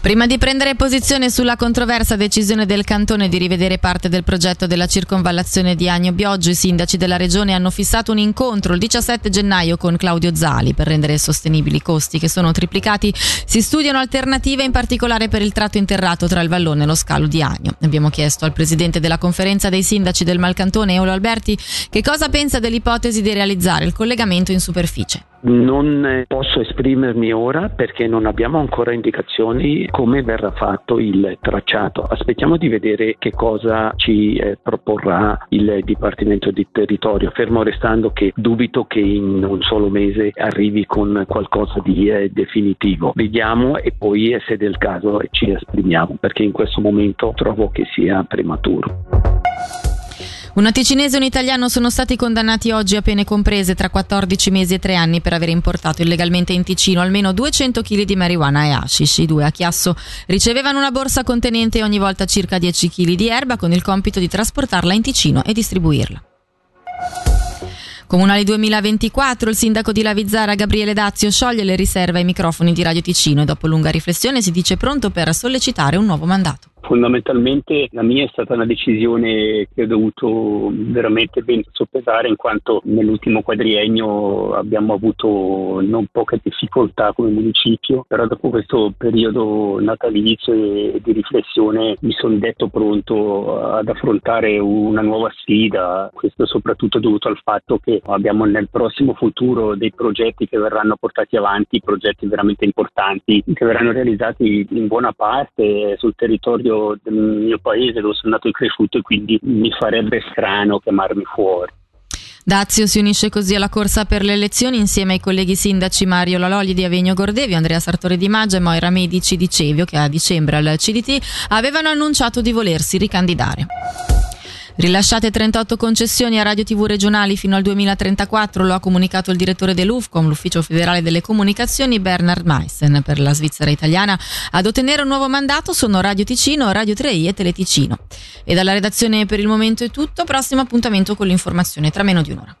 Prima di prendere posizione sulla controversa decisione del cantone di rivedere parte del progetto della circonvallazione di Agno Bioggio, i sindaci della regione hanno fissato un incontro il 17 gennaio con Claudio Zali per rendere sostenibili i costi che sono triplicati. Si studiano alternative in particolare per il tratto interrato tra il vallone e lo scalo di Agno. Abbiamo chiesto al presidente della conferenza dei sindaci del Malcantone, Eolo Alberti, che cosa pensa dell'ipotesi di realizzare il collegamento in superficie. Non posso esprimermi ora perché non abbiamo ancora indicazioni come verrà fatto il tracciato. Aspettiamo di vedere che cosa ci eh, proporrà il Dipartimento di Territorio, fermo restando che dubito che in un solo mese arrivi con qualcosa di eh, definitivo. Vediamo e poi se del caso ci esprimiamo perché in questo momento trovo che sia prematuro. Una ticinese e un italiano sono stati condannati oggi a pene comprese tra 14 mesi e 3 anni per aver importato illegalmente in Ticino almeno 200 kg di marijuana e hashish. I due a Chiasso ricevevano una borsa contenente ogni volta circa 10 kg di erba con il compito di trasportarla in Ticino e distribuirla. Comunali 2024, il sindaco di Lavizzara Gabriele Dazio scioglie le riserve ai microfoni di Radio Ticino e dopo lunga riflessione si dice pronto per sollecitare un nuovo mandato. Fondamentalmente la mia è stata una decisione che ho dovuto veramente ben soppesare in quanto nell'ultimo quadriennio abbiamo avuto non poche difficoltà come municipio, però dopo questo periodo natalizio e di riflessione mi sono detto pronto ad affrontare una nuova sfida, questo soprattutto dovuto al fatto che abbiamo nel prossimo futuro dei progetti che verranno portati avanti, progetti veramente importanti che verranno realizzati in buona parte sul territorio del mio paese dove sono nato e cresciuto e quindi mi farebbe strano chiamarmi fuori. Dazio si unisce così alla corsa per le elezioni insieme ai colleghi sindaci Mario Lalogli di Avegno Gordevio, Andrea Sartori di Maggia e Moira Medici di Cevio che a dicembre al CDT avevano annunciato di volersi ricandidare. Rilasciate 38 concessioni a radio tv regionali fino al 2034, lo ha comunicato il direttore dell'UFCOM, l'Ufficio federale delle comunicazioni, Bernard Meissen. Per la Svizzera italiana ad ottenere un nuovo mandato sono Radio Ticino, Radio 3i e Teleticino. E dalla redazione per il momento è tutto, prossimo appuntamento con l'informazione tra meno di un'ora.